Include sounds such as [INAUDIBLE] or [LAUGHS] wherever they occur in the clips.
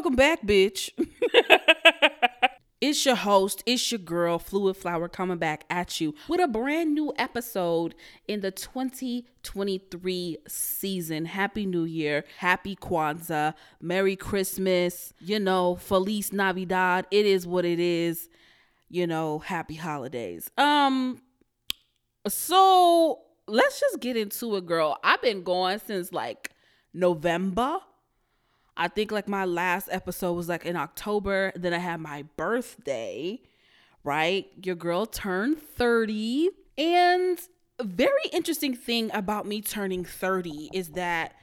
Welcome back, bitch. it's your host, it's your girl, Fluid Flower, coming back at you with a brand new episode in the 2023 season. Happy New Year, Happy Kwanzaa, Merry Christmas, you know, Feliz Navidad. It is what it is, you know, happy holidays. Um, so let's just get into it, girl. I've been going since like November I think like my last episode was like in October. Then I had my birthday, right? Your girl turned 30. And a very interesting thing about me turning 30 is that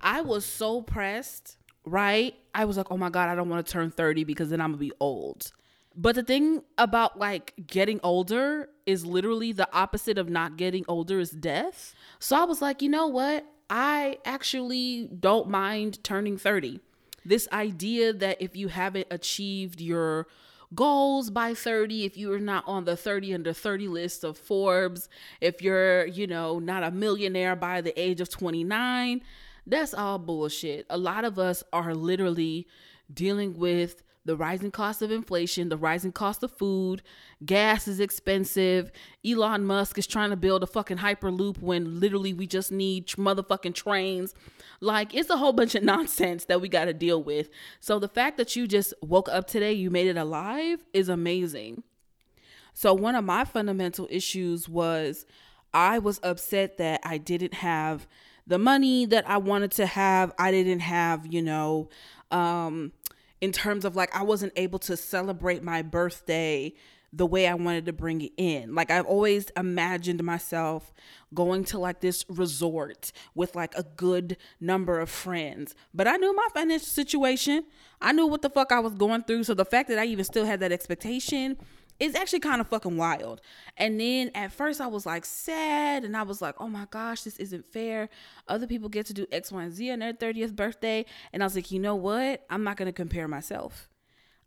I was so pressed, right? I was like, oh my God, I don't want to turn 30 because then I'm going to be old. But the thing about like getting older is literally the opposite of not getting older is death. So I was like, you know what? I actually don't mind turning 30. This idea that if you haven't achieved your goals by 30 if you're not on the 30 under 30 list of Forbes if you're you know not a millionaire by the age of 29 that's all bullshit a lot of us are literally dealing with the rising cost of inflation, the rising cost of food, gas is expensive. Elon Musk is trying to build a fucking hyperloop when literally we just need motherfucking trains. Like it's a whole bunch of [LAUGHS] nonsense that we got to deal with. So the fact that you just woke up today, you made it alive is amazing. So one of my fundamental issues was I was upset that I didn't have the money that I wanted to have. I didn't have, you know, um in terms of like I wasn't able to celebrate my birthday the way I wanted to bring it in. Like I've always imagined myself going to like this resort with like a good number of friends. But I knew my financial situation. I knew what the fuck I was going through. So the fact that I even still had that expectation it's actually kind of fucking wild. And then at first I was like sad and I was like, oh my gosh, this isn't fair. Other people get to do X, Y, and Z on their 30th birthday. And I was like, you know what? I'm not going to compare myself.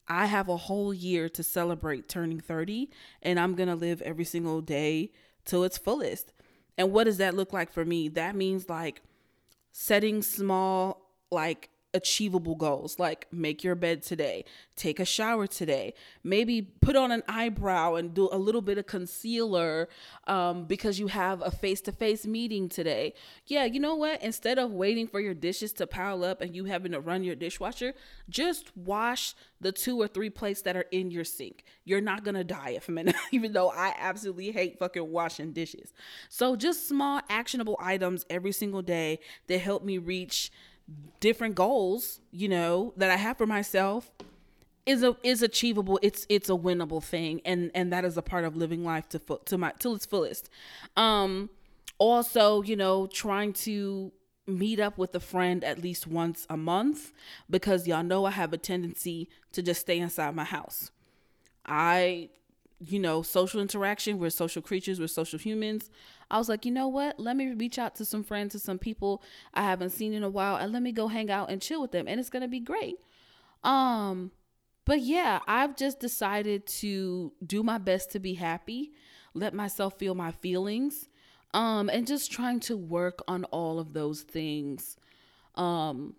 I have a whole year to celebrate turning 30 and I'm going to live every single day to its fullest. And what does that look like for me? That means like setting small, like achievable goals like make your bed today, take a shower today, maybe put on an eyebrow and do a little bit of concealer um, because you have a face to face meeting today. Yeah, you know what? Instead of waiting for your dishes to pile up and you having to run your dishwasher, just wash the two or three plates that are in your sink. You're not gonna die if a minute, [LAUGHS] even though I absolutely hate fucking washing dishes. So just small actionable items every single day that help me reach different goals, you know, that I have for myself is a is achievable. It's it's a winnable thing, and and that is a part of living life to to my till its fullest. Um, also, you know, trying to meet up with a friend at least once a month because y'all know I have a tendency to just stay inside my house. I, you know, social interaction. We're social creatures. We're social humans. I was like, you know what? Let me reach out to some friends, to some people I haven't seen in a while, and let me go hang out and chill with them, and it's gonna be great. Um, but yeah, I've just decided to do my best to be happy, let myself feel my feelings, um, and just trying to work on all of those things, um,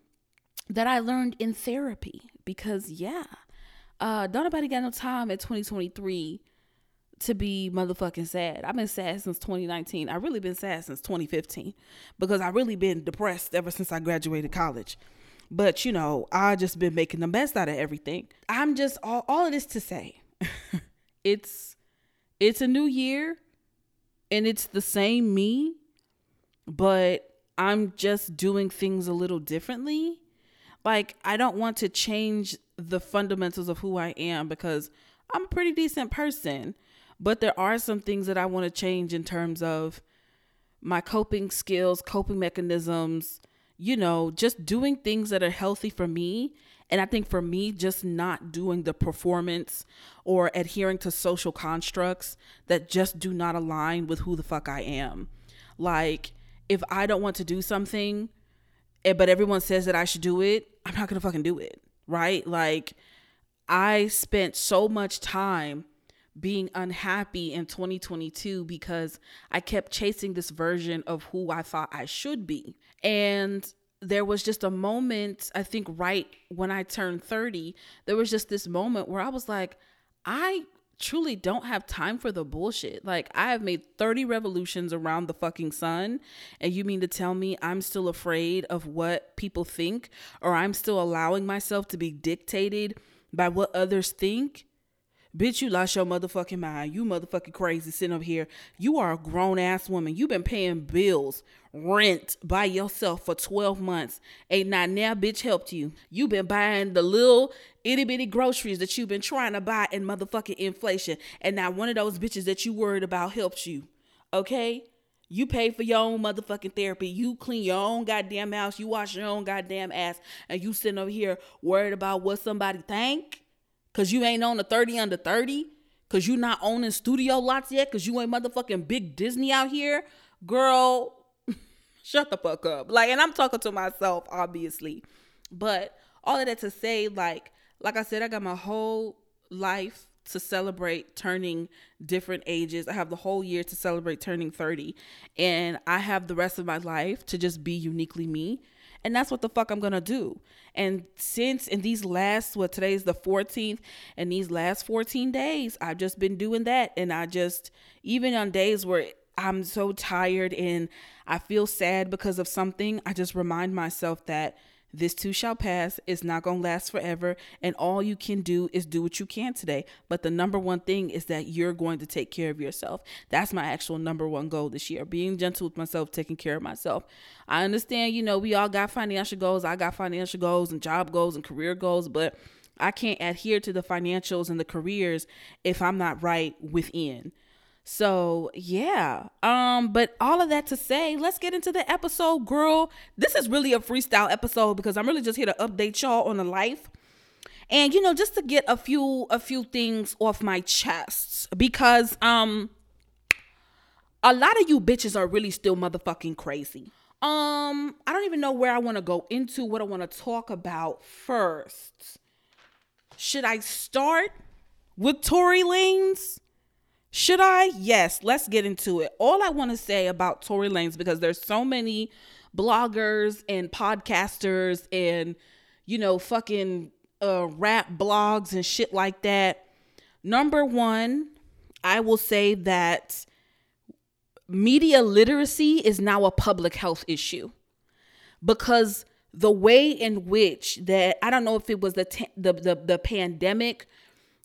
that I learned in therapy. Because yeah, uh, don't nobody got no time at 2023 to be motherfucking sad. I've been sad since 2019. I've really been sad since 2015 because I've really been depressed ever since I graduated college. But you know, I just been making the best out of everything. I'm just all, all of this to say, [LAUGHS] it's it's a new year, and it's the same me, but I'm just doing things a little differently. Like I don't want to change the fundamentals of who I am because I'm a pretty decent person. But there are some things that I want to change in terms of my coping skills, coping mechanisms, you know, just doing things that are healthy for me. And I think for me, just not doing the performance or adhering to social constructs that just do not align with who the fuck I am. Like, if I don't want to do something, eh, but everyone says that I should do it, I'm not gonna fucking do it, right? Like, I spent so much time being unhappy in 2022 because I kept chasing this version of who I thought I should be. And there was just a moment, I think right when I turned 30, there was just this moment where I was like, I truly don't have time for the bullshit. Like I have made 30 revolutions around the fucking sun and you mean to tell me I'm still afraid of what people think or I'm still allowing myself to be dictated by what others think? Bitch, you lost your motherfucking mind. You motherfucking crazy sitting up here. You are a grown ass woman. You've been paying bills, rent by yourself for 12 months. Ain't not now, bitch, helped you. You've been buying the little itty bitty groceries that you've been trying to buy in motherfucking inflation. And now one of those bitches that you worried about helps you. Okay? You pay for your own motherfucking therapy. You clean your own goddamn house. You wash your own goddamn ass. And you sitting over here worried about what somebody think? Cause you ain't on the 30 under 30? Cause you not owning studio lots yet? Cause you ain't motherfucking big Disney out here? Girl, [LAUGHS] shut the fuck up. Like, and I'm talking to myself, obviously. But all of that to say, like, like I said, I got my whole life to celebrate turning different ages. I have the whole year to celebrate turning 30. And I have the rest of my life to just be uniquely me. And that's what the fuck I'm gonna do. And since in these last, what today's the 14th, and these last 14 days, I've just been doing that. And I just, even on days where I'm so tired and I feel sad because of something, I just remind myself that this too shall pass. It's not going to last forever. And all you can do is do what you can today. But the number one thing is that you're going to take care of yourself. That's my actual number one goal this year being gentle with myself, taking care of myself. I understand, you know, we all got financial goals. I got financial goals and job goals and career goals, but I can't adhere to the financials and the careers if I'm not right within. So yeah. Um, but all of that to say, let's get into the episode, girl. This is really a freestyle episode because I'm really just here to update y'all on the life. And you know, just to get a few a few things off my chest. Because um a lot of you bitches are really still motherfucking crazy. Um, I don't even know where I want to go into what I want to talk about first. Should I start with Tory Lanez? Should I? Yes, let's get into it. All I want to say about Tory Lanez because there's so many bloggers and podcasters and you know fucking uh rap blogs and shit like that. Number 1, I will say that media literacy is now a public health issue because the way in which that I don't know if it was the t- the, the the pandemic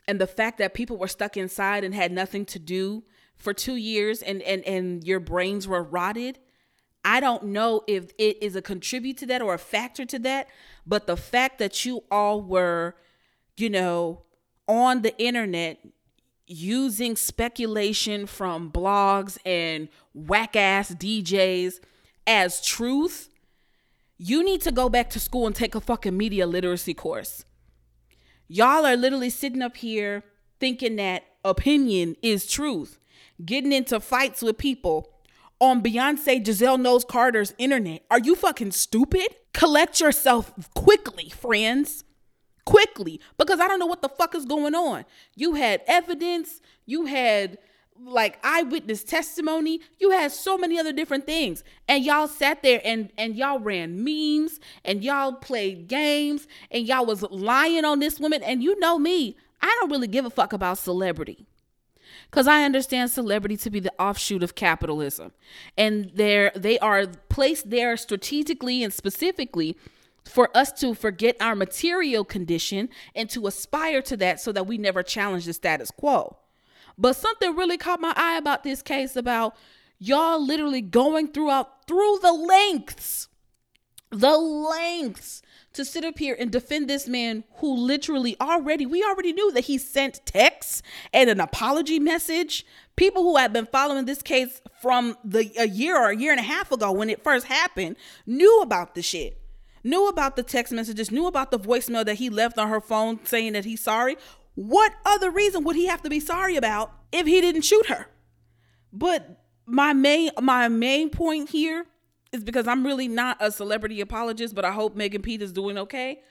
and the fact that people were stuck inside and had nothing to do for two years and and and your brains were rotted i don't know if it is a contribute to that or a factor to that but the fact that you all were you know on the internet using speculation from blogs and whack ass djs as truth you need to go back to school and take a fucking media literacy course Y'all are literally sitting up here thinking that opinion is truth, getting into fights with people on Beyonce Giselle Knowles Carter's internet. Are you fucking stupid? Collect yourself quickly, friends. Quickly, because I don't know what the fuck is going on. You had evidence, you had like eyewitness testimony. You had so many other different things. And y'all sat there and and y'all ran memes and y'all played games and y'all was lying on this woman. And you know me i don't really give a fuck about celebrity. Because i understand celebrity to be the offshoot of capitalism. And they're they are placed there strategically and specifically for us to forget our material condition and to aspire to that so that we never challenge the status quo but something really caught my eye about this case about y'all literally going throughout through the lengths, the lengths to sit up here and defend this man who literally already we already knew that he sent texts and an apology message. People who had been following this case from the a year or a year and a half ago when it first happened knew about the shit knew about the text messages knew about the voicemail that he left on her phone saying that he's sorry what other reason would he have to be sorry about if he didn't shoot her? But my main my main point here is because I'm really not a celebrity apologist, but I hope Megan Pete is doing okay.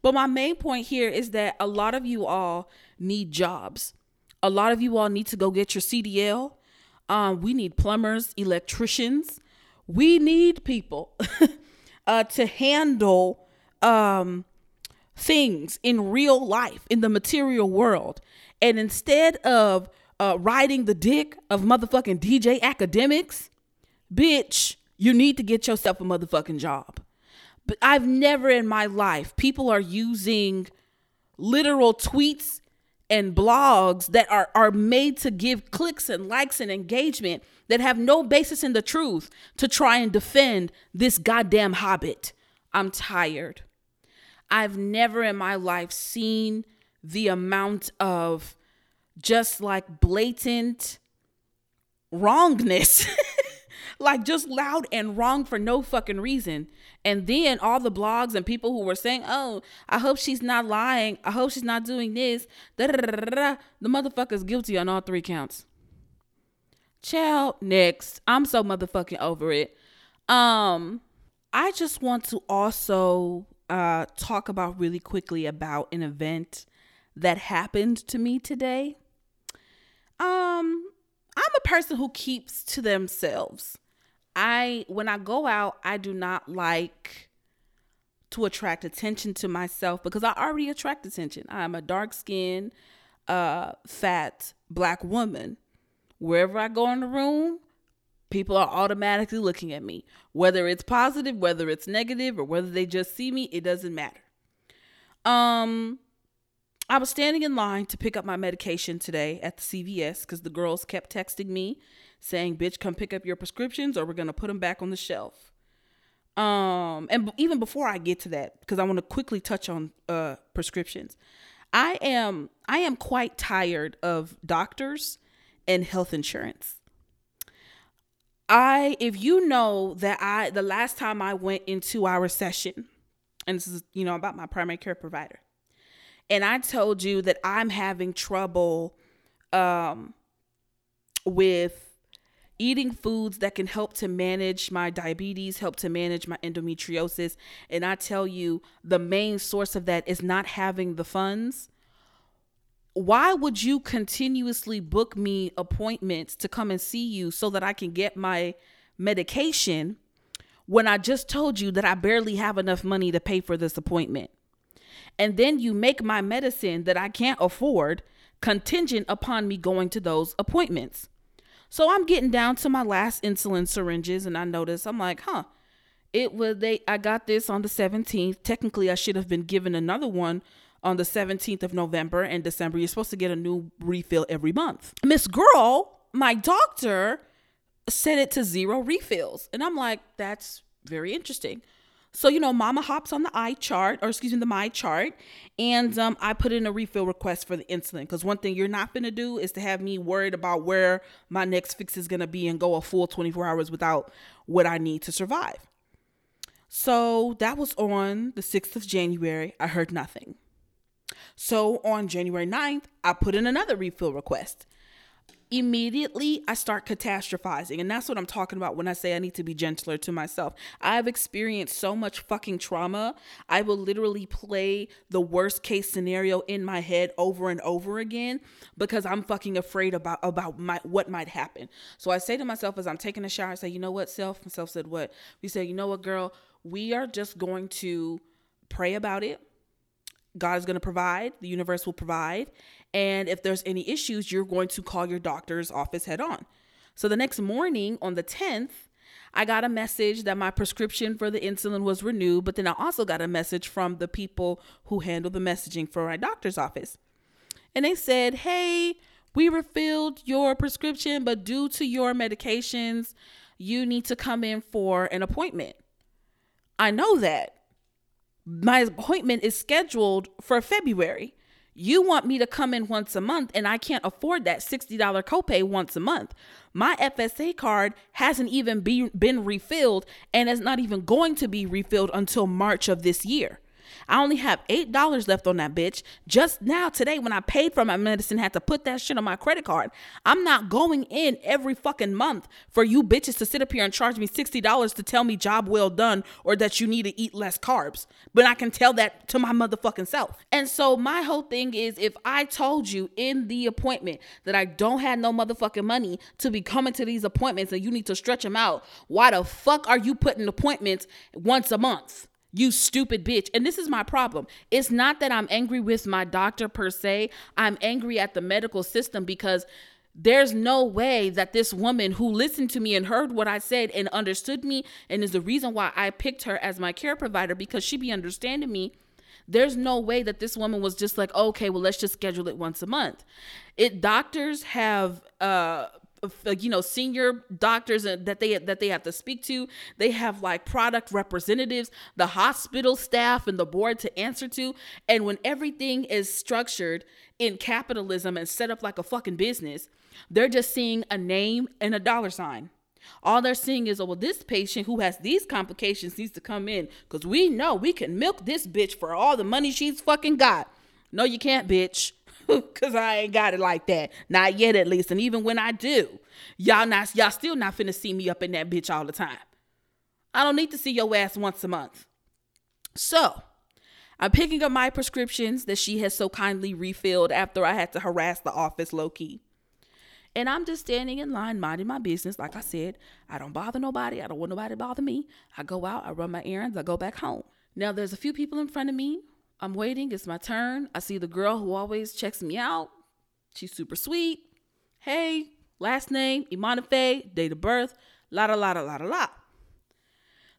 But my main point here is that a lot of you all need jobs. A lot of you all need to go get your CDL. Um, we need plumbers, electricians. We need people. [LAUGHS] uh, to handle um, things in real life, in the material world. And instead of uh, riding the dick of motherfucking DJ Akademiks, bitch, you need to get yourself a motherfucking job. But I've never in my life, people are using literal tweets and blogs that are, are made to give clicks and likes and engagement that have no basis in the truth to try and defend this goddamn hobbit. I'm tired. I've never in my life seen the amount of just like blatant wrongness. [LAUGHS] like just loud and wrong for no fucking reason. And then all the blogs and people who were saying, "Oh, I hope she's not lying. I hope she's not doing this." The motherfucker's guilty on all three counts. Child, next. I'm so motherfucking over it. Um, I just want to also uh talk about really quickly about an event that happened to me today. Um, I'm a person who keeps to themselves. I when I go out, I do not like to attract attention to myself because I already attract attention. I'm a dark skinned, uh, fat black woman. Wherever I go in the room, people are automatically looking at me. Whether it's positive, whether it's negative, or whether they just see me, it doesn't matter. Um, I was standing in line to pick up my medication today at the CVS because the girls kept texting me saying, "Bitch, come pick up your prescriptions, or we're gonna put them back on the shelf." Um, and even before I get to that, because I want to quickly touch on uh, prescriptions, I am I am quite tired of doctors and health insurance. I, if you know that I, the last time I went into our session, and this is you know about my primary care provider, and I told you that I'm having trouble um, with eating foods that can help to manage my diabetes, help to manage my endometriosis. And I tell you, the main source of that is not having the funds. Why would you continuously book me appointments to come and see you so that I can get my medication when I just told you that I barely have enough money to pay for this appointment? And then you make my medicine that I can't afford contingent upon me going to those appointments. So I'm getting down to my last insulin syringes and I notice I'm like, huh, it was they I got this on the 17th. Technically I should have been given another one on the 17th of November and December. You're supposed to get a new refill every month. Miss Girl, my doctor set it to zero refills. And I'm like, that's very interesting. So, you know, mama hops on the eye chart, or excuse me, the MyChart, and um, I put in a refill request for the insulin. Because one thing you're not going to do is to have me worried about where my next fix is going to be and go a full 24 hours without what I need to survive. So that was on the 6th of January. I heard nothing. So on January 9th, I put in another refill request immediately I start catastrophizing. And that's what I'm talking about when I say I need to be gentler to myself. I've experienced so much fucking trauma. I will literally play the worst case scenario in my head over and over again because I'm fucking afraid about about my what might happen. So I say to myself as I'm taking a shower, I say, you know what, self? Myself said what? We say, you know what, girl, we are just going to pray about it. God is going to provide, the universe will provide, and if there's any issues, you're going to call your doctor's office head on. So the next morning on the 10th, I got a message that my prescription for the insulin was renewed, but then I also got a message from the people who handle the messaging for my doctor's office. And they said, Hey, we refilled your prescription, but due to your medications, you need to come in for an appointment. I know that. My appointment is scheduled for February. You want me to come in once a month, and I can't afford that $60 copay once a month. My FSA card hasn't even be, been refilled and is not even going to be refilled until March of this year. I only have $8 left on that bitch. Just now, today, when I paid for my medicine, had to put that shit on my credit card. I'm not going in every fucking month for you bitches to sit up here and charge me $60 to tell me job well done or that you need to eat less carbs. But I can tell that to my motherfucking self. And so my whole thing is if I told you in the appointment that I don't have no motherfucking money to be coming to these appointments and you need to stretch them out, why the fuck are you putting appointments once a month? You stupid bitch. And this is my problem. It's not that I'm angry with my doctor per se. I'm angry at the medical system because there's no way that this woman who listened to me and heard what I said and understood me and is the reason why I picked her as my care provider because she be understanding me. There's no way that this woman was just like, okay, well, let's just schedule it once a month. It doctors have uh you know senior doctors that they that they have to speak to they have like product representatives the hospital staff and the board to answer to and when everything is structured in capitalism and set up like a fucking business they're just seeing a name and a dollar sign all they're seeing is, oh, well, this patient who has these complications needs to come in because we know we can milk this bitch for all the money she's fucking got. No, you can't, bitch. [LAUGHS] Cause I ain't got it like that. Not yet at least. And even when I do, y'all not y'all still not finna see me up in that bitch all the time. I don't need to see your ass once a month. So I'm picking up my prescriptions that she has so kindly refilled after I had to harass the office low key. And I'm just standing in line, minding my business. Like I said, I don't bother nobody. I don't want nobody to bother me. I go out, I run my errands, I go back home. Now, there's a few people in front of me I'm waiting. It's my turn. I see the girl who always checks me out. She's super sweet. Hey, last name, Imanife, date of birth, la da la da la da la.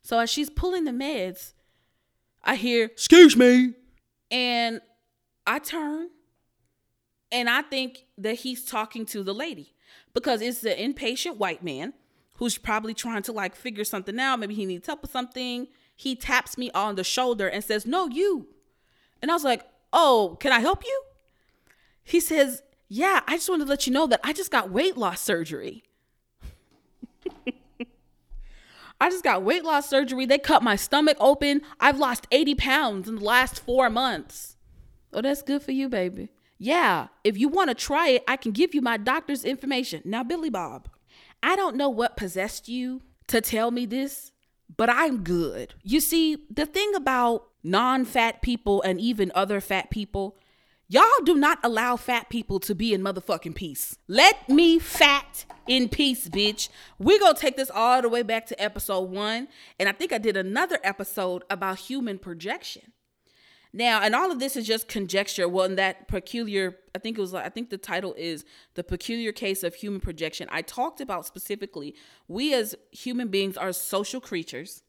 So as she's pulling the meds, I hear, excuse me. And I turn and I think that he's talking to the lady because it's the impatient white man who's probably trying to like figure something out. Maybe he needs help with something. He taps me on the shoulder and says, No, you. And I was like, Oh, can I help you? He says, Yeah, I just wanted to let you know that I just got weight loss surgery. [LAUGHS] I just got weight loss surgery. They cut my stomach open. I've lost 80 pounds in the last four months. Oh, that's good for you, baby. Yeah, if you want to try it, I can give you my doctor's information. Now, Billy Bob, I don't know what possessed you to tell me this, but I'm good. You see, the thing about non fat people and even other fat people, y'all do not allow fat people to be in motherfucking peace. Let me fat in peace, bitch. We're gonna take this all the way back to episode one. And I think I did another episode about human projection. Now, and all of this is just conjecture. Well, in that peculiar, I think it was, I think the title is The Peculiar Case of Human Projection. I talked about specifically, we as human beings are social creatures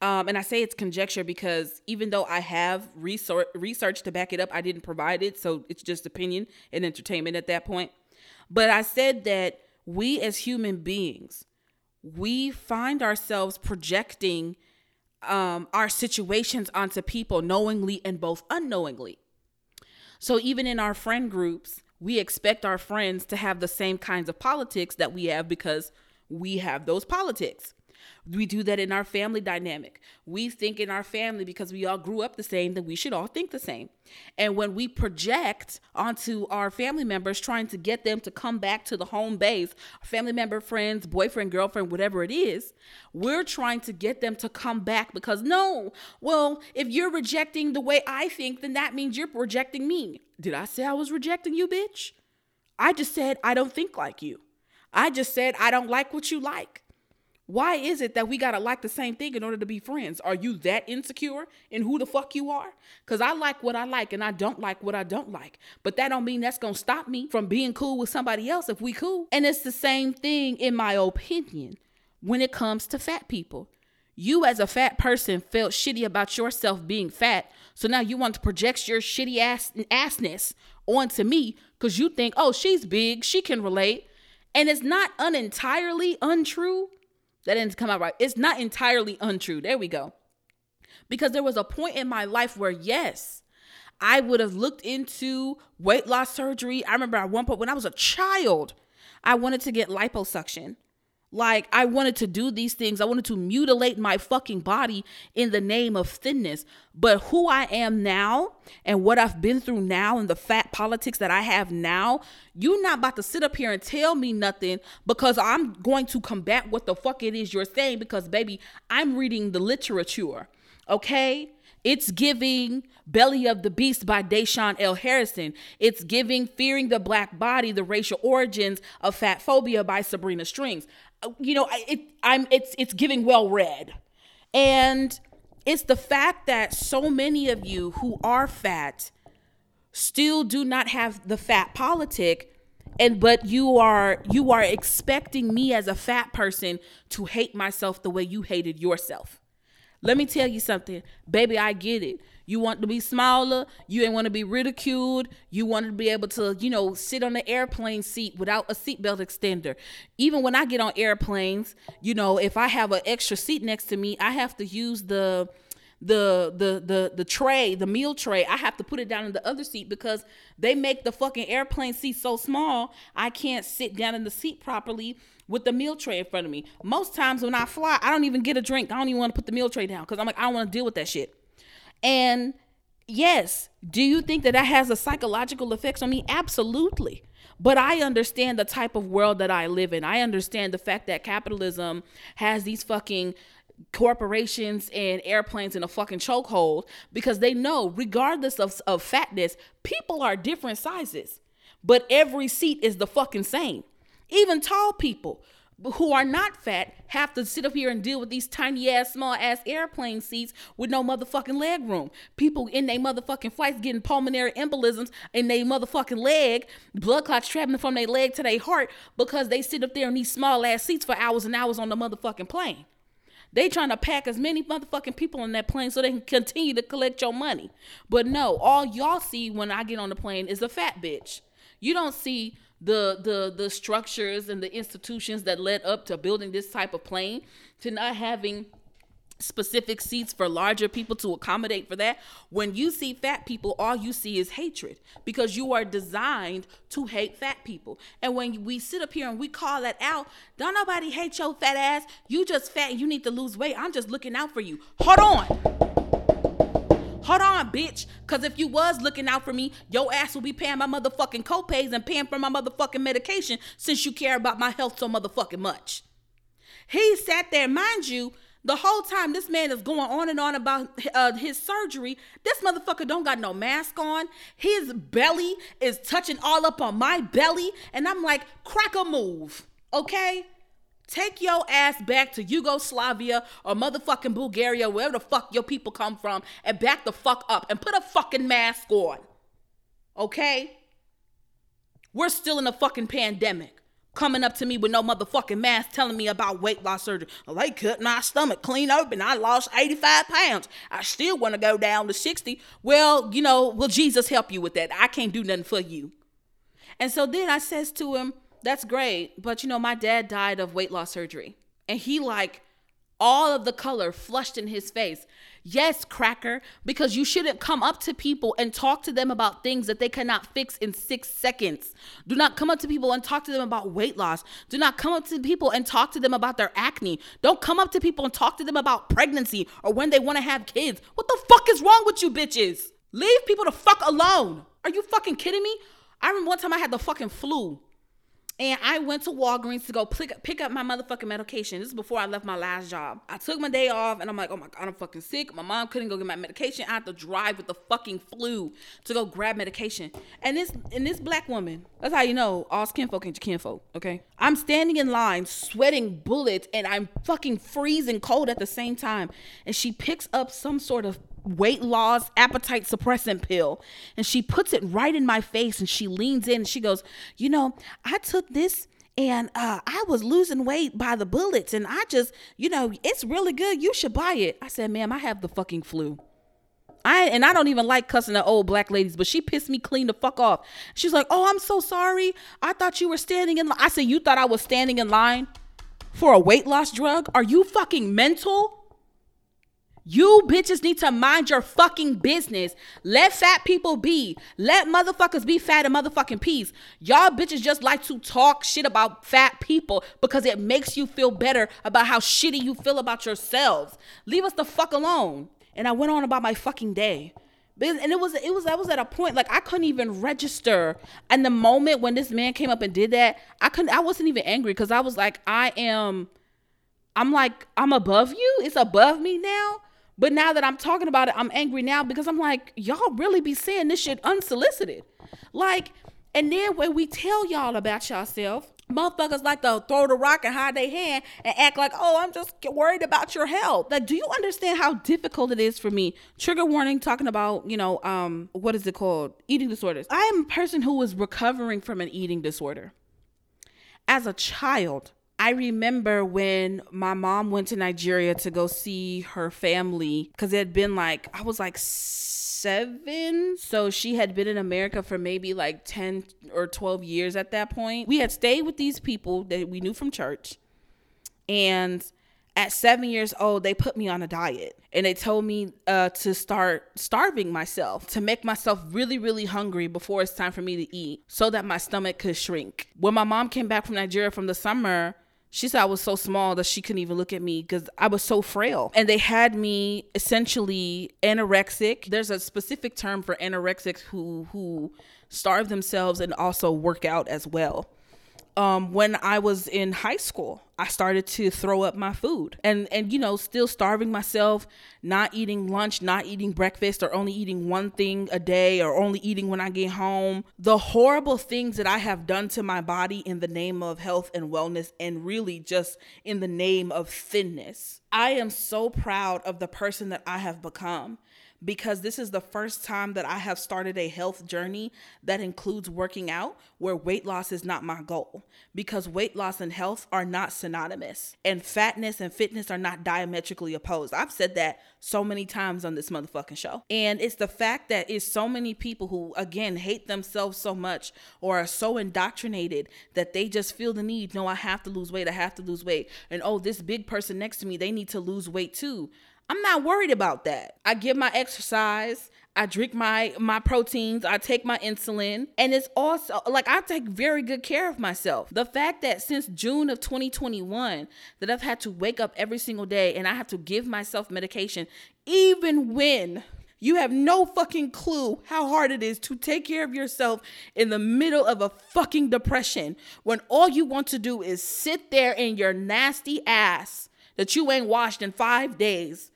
um, and I say it's conjecture because even though I have research, research to back it up, I didn't provide it. So it's just opinion and entertainment at that point. But I said that we as human beings, we find ourselves projecting um, our situations onto people knowingly and both unknowingly. So even in our friend groups, we expect our friends to have the same kinds of politics that we have because we have those politics. We do that in our family dynamic. We think in our family because we all grew up the same that we should all think the same. And when we project onto our family members, trying to get them to come back to the home base, family member, friends, boyfriend, girlfriend, whatever it is, we're trying to get them to come back because no, well, if you're rejecting the way I think, then that means you're rejecting me. Did I say I was rejecting you, bitch? I just said I don't think like you. I just said I don't like what you like. Why is it that we gotta like the same thing in order to be friends? Are you that insecure in who the fuck you are? Cause I like what I like and I don't like what I don't like. But that don't mean that's gonna stop me from being cool with somebody else if we cool. And it's the same thing, in my opinion, when it comes to fat people. You as a fat person felt shitty about yourself being fat. So now you want to project your shitty ass assness onto me because you think, oh, she's big, she can relate. And it's not unentirely untrue that didn't come out right. It's not entirely untrue. There we go. Because there was a point in my life where, yes, I would have looked into weight loss surgery. I remember at one point when I was a child, I wanted to get liposuction. Like, I wanted to do these things. I wanted to mutilate my fucking body in the name of thinness. But who I am now and what I've been through now and the fat politics that I have now, you're not about to sit up here and tell me nothing because I'm going to combat what the fuck it is you're saying because, baby, I'm reading the literature. Okay? It's giving Belly of the Beast by Da'Shaun L. Harrison. It's giving Fearing the Black Body, the racial origins of fat phobia by Sabrina Strings. You know, it I'm it's it's giving well read. And it's the fact that so many of you who are fat still do not have the fat politic and but you are you are expecting me as a fat person to hate myself the way you hated yourself. Let me tell you something, baby, I get it. You want to be smaller. You ain't want to be ridiculed. You want to be able to, you know, sit on the airplane seat without a seatbelt extender. Even when I get on airplanes, you know, if I have an extra seat next to me, I have to use the the the the the tray, the meal tray, I have to put it down in the other seat because they make the fucking airplane seat so small, I can't sit down in the seat properly with the meal tray in front of me. Most times when I fly, I don't even get a drink. I don't even want to put the meal tray down because I'm like, I don't want to deal with that shit. And yes, do you think that that has a psychological effects on me? Absolutely. But I understand the type of world that I live in. I understand the fact that capitalism has these fucking corporations and airplanes in a fucking chokehold because they know, regardless of, of fatness, people are different sizes. But every seat is the fucking same. Even tall people who are not fat have to sit up here and deal with these tiny ass, small ass airplane seats with no motherfucking leg room. People in their motherfucking flights getting pulmonary embolisms in their motherfucking leg, blood clots traveling from their leg to their heart because they sit up there in these small ass seats for hours and hours on the motherfucking plane. They trying to pack as many motherfucking people on that plane so they can continue to collect your money. But no, all y'all see when I get on the plane is a fat bitch. You don't see the the the structures and the institutions that led up to building this type of plane to not having specific seats for larger people to accommodate for that. When you see fat people, all you see is hatred because you are designed to hate fat people. And when we sit up here and we call that out, don't nobody hate your fat ass. You just fat. You need to lose weight. I'm just looking out for you. Hold on. Hold on, bitch. Cause if you was looking out for me, your ass will be paying my motherfucking copays and paying for my motherfucking medication since you care about my health so motherfucking much. He sat there, mind you, the whole time this man is going on and on about uh, his surgery. This motherfucker don't got no mask on. His belly is touching all up on my belly, and I'm like, crack a move, okay? Take your ass back to Yugoslavia or motherfucking Bulgaria, wherever the fuck your people come from, and back the fuck up and put a fucking mask on. Okay? We're still in a fucking pandemic. Coming up to me with no motherfucking mask telling me about weight loss surgery. Well, they cut my stomach clean open. I lost 85 pounds. I still want to go down to 60. Well, you know, will Jesus help you with that? I can't do nothing for you. And so then I says to him, that's great. But you know, my dad died of weight loss surgery. And he like all of the color flushed in his face. Yes, cracker, because you shouldn't come up to people and talk to them about things that they cannot fix in six seconds. Do not come up to people and talk to them about weight loss. Do not come up to people and talk to them about their acne. Don't come up to people and talk to them about pregnancy or when they want to have kids. What the fuck is wrong with you bitches? Leave people the fuck alone. Are you fucking kidding me? I remember one time I had the fucking flu and I went to Walgreens to go pick, pick up my motherfucking medication. This is before I left my last job. I took my day off and I'm like, oh my God, I'm fucking sick. My mom couldn't go get my medication. I had to drive with the fucking flu to go grab medication. And this and this black woman, that's how you know all skinfolk ain't your kinfolk, okay? I'm standing in line, sweating bullets, and I'm fucking freezing cold at the same time. And she picks up some sort of weight loss appetite suppressant pill and she puts it right in my face and she leans in and she goes you know i took this and uh, I was losing weight by the bullets, and I just, you know, it's really good. You should buy it. I said, ma'am, I have the fucking flu. I and I don't even like cussing at old black ladies, but she pissed me clean the fuck off. She's like, "Oh, I'm so sorry. I thought you were standing in." line. I said, "You thought I was standing in line for a weight loss drug? Are you fucking mental?" You bitches need to mind your fucking business. Let fat people be. Let motherfuckers be fat and motherfucking peace. Y'all bitches just like to talk shit about fat people because it makes you feel better about how shitty you feel about yourselves. Leave us the fuck alone. And I went on about my fucking day. And it was it was I was at a point like I couldn't even register. And the moment when this man came up and did that, I couldn't I wasn't even angry because I was like, I am I'm like, I'm above you. It's above me now. But now that I'm talking about it, I'm angry now because I'm like, y'all really be saying this shit unsolicited. Like, and then when we tell y'all about yourself, motherfuckers like to throw the rock and hide their hand and act like, oh, I'm just worried about your health. Like, do you understand how difficult it is for me? Trigger warning, talking about, you know, um, what is it called? Eating disorders. I am a person who was recovering from an eating disorder. As a child, I remember when my mom went to Nigeria to go see her family because it had been like, I was like seven. So she had been in America for maybe like 10 or 12 years at that point. We had stayed with these people that we knew from church. And at seven years old, they put me on a diet and they told me uh, to start starving myself, to make myself really, really hungry before it's time for me to eat so that my stomach could shrink. When my mom came back from Nigeria from the summer, she said I was so small that she couldn't even look at me because I was so frail. And they had me essentially anorexic. There's a specific term for anorexics who who starve themselves and also work out as well um, when I was in high school, I started to throw up my food and and you know still starving myself, not eating lunch, not eating breakfast, or only eating one thing a day, or only eating when I get home. The horrible things that I have done to my body in the name of health and wellness, and really just in the name of thinness. I am so proud of the person that I have become because this is the first time that I have started a health journey that includes working out where weight loss is not my goal because weight loss and health are not synonymous and fatness and fitness are not diametrically opposed. I've said that so many times on this motherfucking show. And it's the fact that it's so many people who again hate themselves so much or are so indoctrinated that they just feel the need, no, I have to lose weight, I have to lose weight. And oh, this big person next to me, they need to lose weight too. I'm not worried about that. I get my exercise. I drink my my proteins, I take my insulin, and it's also like I take very good care of myself. The fact that since June of 2021 that I've had to wake up every single day and I have to give myself medication even when you have no fucking clue how hard it is to take care of yourself in the middle of a fucking depression when all you want to do is sit there in your nasty ass that you ain't washed in 5 days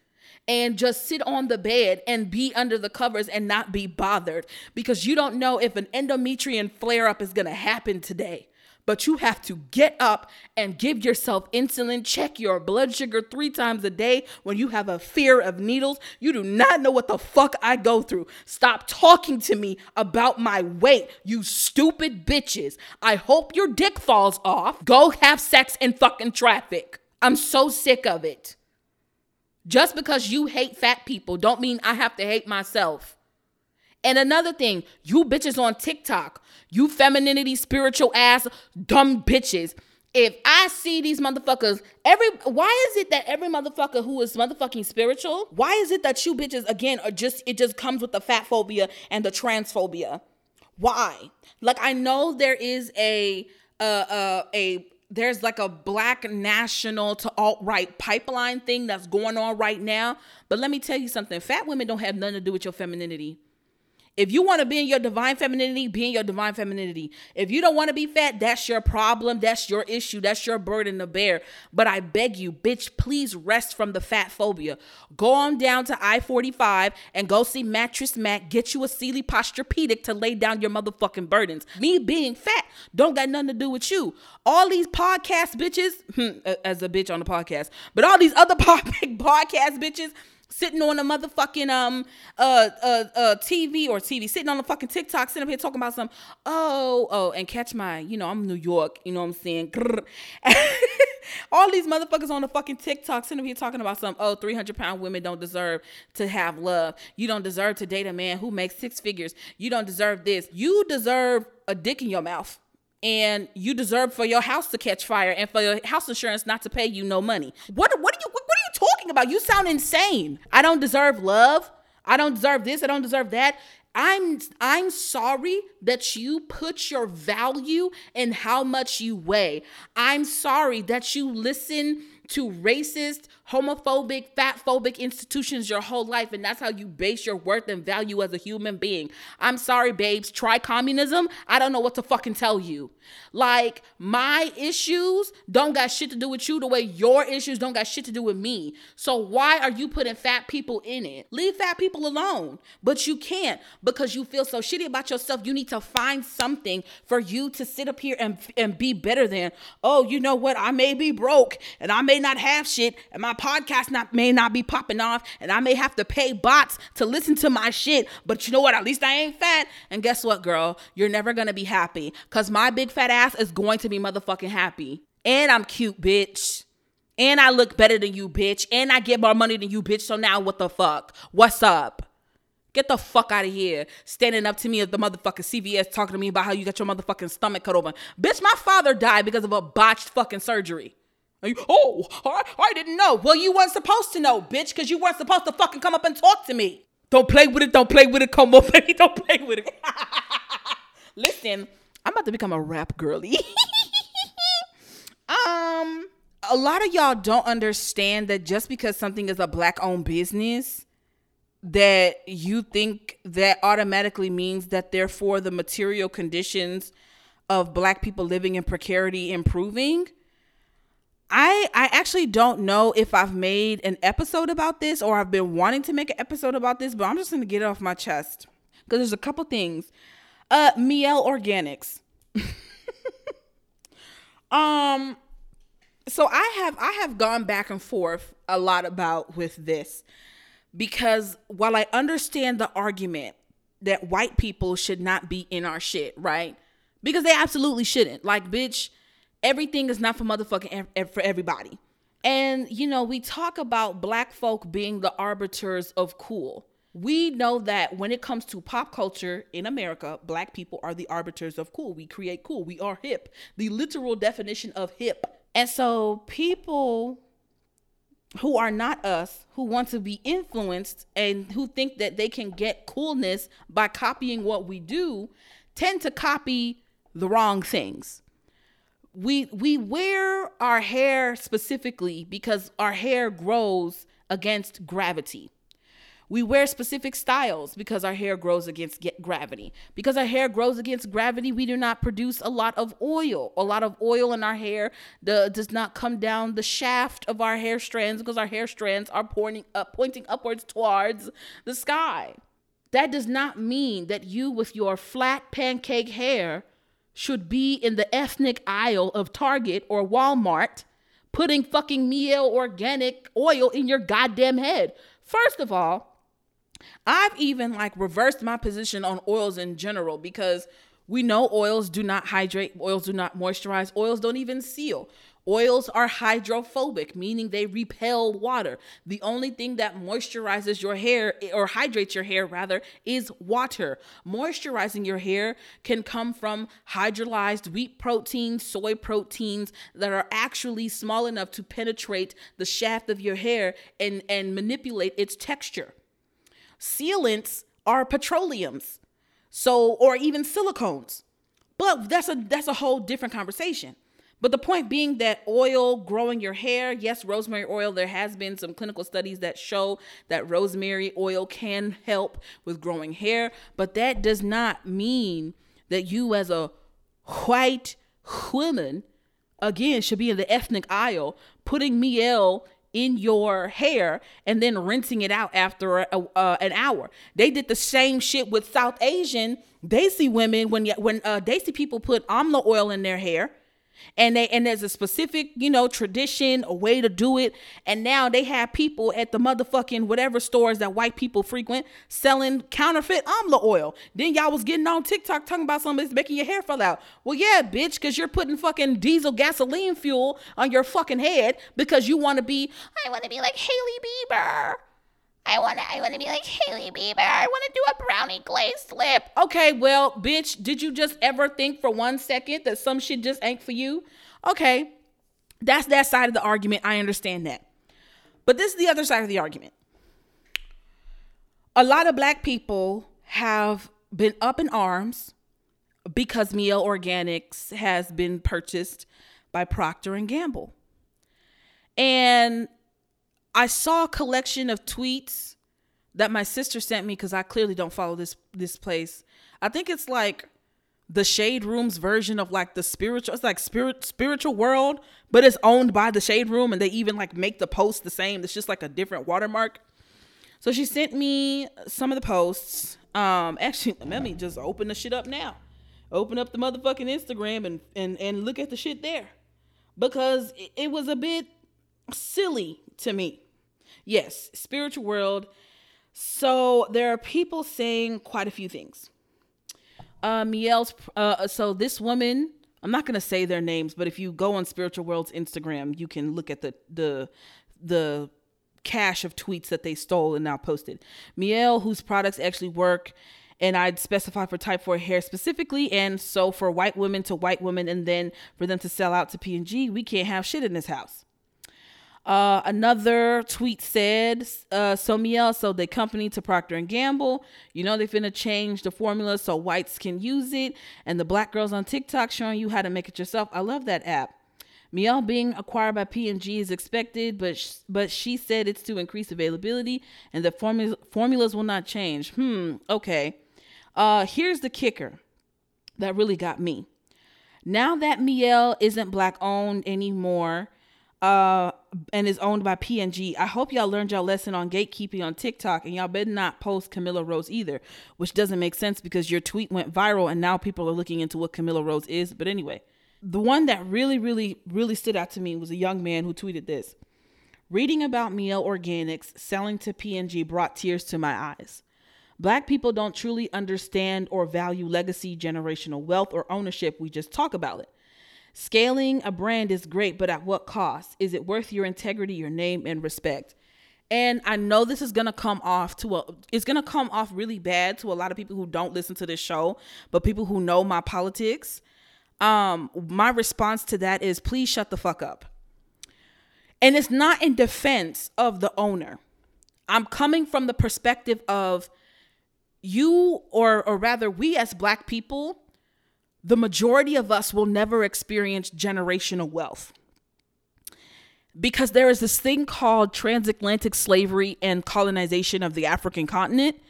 and just sit on the bed and be under the covers and not be bothered because you don't know if an endometrium flare up is going to happen today. But you have to get up and give yourself insulin, check your blood sugar three times a day when you have a fear of needles. You do not know what the fuck I go through. Stop talking to me about my weight, you stupid bitches. I hope your dick falls off. Go have sex in fucking traffic. I'm so sick of it. Just because you hate fat people don't mean I have to hate myself. And another thing, you bitches on TikTok, you femininity spiritual ass dumb bitches. If I see these motherfuckers, every why is it that every motherfucker who is motherfucking spiritual, why is it that you bitches again are just it just comes with the fat phobia and the transphobia? Why? Like I know there is a uh, uh, a there's like a black national to alt right pipeline thing that's going on right now. But let me tell you something fat women don't have nothing to do with your femininity. If you want to be in your divine femininity, be in your divine femininity. If you don't want to be fat, that's your problem. That's your issue. That's your burden to bear. But I beg you, bitch, please rest from the fat phobia. Go on down to I 45 and go see Mattress Mac. Get you a Sealy Posturepedic to lay down your motherfucking burdens. Me being fat don't got nothing to do with you. All these podcast bitches, [LAUGHS] as a bitch on the podcast, but all these other [LAUGHS] podcast bitches, sitting on a motherfucking um uh uh uh TV or TV, sitting on the fucking TikTok, sitting up here talking about some oh oh and catch my you know I'm New York, you know what I'm saying. [LAUGHS] All these motherfuckers on the fucking TikTok sitting up here talking about some oh 300 pound women don't deserve to have love. You don't deserve to date a man who makes six figures. You don't deserve this. You deserve a dick in your mouth and you deserve for your house to catch fire and for your house insurance not to pay you no money. What what are you what, talking about? You sound insane. I don't deserve love. I don't deserve this. I don't deserve that. I'm I'm sorry that you put your value in how much you weigh. I'm sorry that you listen to racist, homophobic, fatphobic institutions your whole life, and that's how you base your worth and value as a human being. I'm sorry, babes. Try communism. I don't know what to fucking tell you. Like, my issues don't got shit to do with you the way your issues don't got shit to do with me. So, why are you putting fat people in it? Leave fat people alone. But you can't because you feel so shitty about yourself. You need to find something for you to sit up here and, and be better than. Oh, you know what? I may be broke and I may not have shit and my podcast not may not be popping off and I may have to pay bots to listen to my shit, but you know what? At least I ain't fat. And guess what, girl? You're never gonna be happy because my big fat ass is going to be motherfucking happy. And I'm cute, bitch. And I look better than you, bitch. And I get more money than you, bitch. So now what the fuck? What's up? Get the fuck out of here. Standing up to me at the motherfucking CVS talking to me about how you got your motherfucking stomach cut open. Bitch, my father died because of a botched fucking surgery. You, oh, I, I didn't know. Well, you weren't supposed to know, bitch, because you weren't supposed to fucking come up and talk to me. Don't play with it. Don't play with it. Come up, [LAUGHS] baby. Don't play with it. [LAUGHS] Listen, I'm about to become a rap girly. [LAUGHS] um, a lot of y'all don't understand that just because something is a black owned business, that you think that automatically means that therefore the material conditions of black people living in precarity improving I I actually don't know if I've made an episode about this or I've been wanting to make an episode about this, but I'm just gonna get it off my chest because there's a couple things. Uh, Mielle Organics. [LAUGHS] um, so I have I have gone back and forth a lot about with this because while I understand the argument that white people should not be in our shit, right? Because they absolutely shouldn't. Like, bitch everything is not for motherfucking for everybody. And you know, we talk about black folk being the arbiters of cool. We know that when it comes to pop culture in America, black people are the arbiters of cool. We create cool. We are hip. The literal definition of hip. And so people who are not us, who want to be influenced and who think that they can get coolness by copying what we do, tend to copy the wrong things we we wear our hair specifically because our hair grows against gravity. We wear specific styles because our hair grows against gravity. Because our hair grows against gravity, we do not produce a lot of oil. A lot of oil in our hair the, does not come down the shaft of our hair strands because our hair strands are pointing up, pointing upwards towards the sky. That does not mean that you, with your flat pancake hair, should be in the ethnic aisle of Target or Walmart putting fucking Mielle organic oil in your goddamn head. First of all, I've even like reversed my position on oils in general because we know oils do not hydrate, oils do not moisturize, oils don't even seal. Oils are hydrophobic, meaning they repel water. The only thing that moisturizes your hair eh, or hydrates your hair rather is water. Moisturizing your hair can come from hydrolyzed wheat proteins, soy proteins that are actually small enough to penetrate the shaft of your hair and, and manipulate its texture. Sealants are petroleums. So or even silicones. But that's a that's a whole different conversation. But the point being that oil growing your hair, yes, rosemary oil, there has been some clinical studies that show that rosemary oil can help with growing hair, but that does not mean that you as a white woman again should be in the ethnic aisle putting Mielle in your hair and then rinsing it out after a, uh, an hour. They did the same shit with South Asian Desi women when when uh, Desi people put amla oil in their hair and they and there's a specific you know tradition a way to do it. And now they have people at the motherfucking whatever stores that white people frequent selling counterfeit amla oil. Then y'all was getting on tiktok talking about something that's making your hair fall out. Well yeah bitch because you're putting fucking diesel gasoline fuel on your fucking head because you want to be i want to be like Hailey Bieber I wanna I wanna be like Hailey Bieber. I wanna do a brownie glazed lip. Okay, well, bitch, did you just ever think for one second that some shit just ain't for you? Okay. That's that side of the argument. I understand that. But this is the other side of the argument. A lot of black people have been up in arms because Mielle Organics has been purchased by Procter and Gamble. And I saw a collection of tweets that my sister sent me because I clearly don't follow this this place. I think it's like the shade room's version of like the spiritual it's like spirit spiritual world but it's owned by the shade room and they even like make the post the same. It's just like a different watermark. So she sent me some of the posts. Um actually [LAUGHS] let me just open the shit up now. Open up the motherfucking instagram and and and look at the shit there. Because it, it was a bit silly to me yes spiritual world so there are people saying quite a few things uh, Mielle's. Uh, so this woman, I'm not gonna say their names, but if you go on Spiritual World's Instagram, you can look at the the the cache of tweets that they stole and now posted. Mielle, whose products actually work, and I'd specify for type 4 hair specifically, and so for white women to white women, and then for them to sell out to P&G, we can't have shit in this house. Uh, another tweet said, uh, Somiel sold the company to Procter and Gamble. You know they finna change the formula so whites can use it, and the black girls on TikTok showing you how to make it yourself. I love that app. Mielle being acquired by P&G is expected, but sh- but she said it's to increase availability and the formula- formulas will not change. Hmm. Okay. Uh, here's the kicker that really got me. Now that Mielle isn't black owned anymore uh, and is owned by P&G. I hope y'all learned y'all lesson on gatekeeping on TikTok, and y'all better not post Camille Rose either, which doesn't make sense because your tweet went viral, and now people are looking into what Camille Rose is. But anyway, the one that really, really, really stood out to me was a young man who tweeted this: "Reading about Mielle Organics selling to P&G brought tears to my eyes." Black people don't truly understand or value legacy, generational wealth, or ownership. We just talk about it. Scaling a brand is great, but at what cost? Is it worth your integrity, your name, and respect? And I know this is gonna come off to a it's gonna come off really bad to a lot of people who don't listen to this show, but people who know my politics. Um, my response to that is please shut the fuck up. And it's not in defense of the owner. I'm coming from the perspective of you or or rather we as black people the majority of us will never experience generational wealth. Because there is this thing called transatlantic slavery and colonization of the African continent,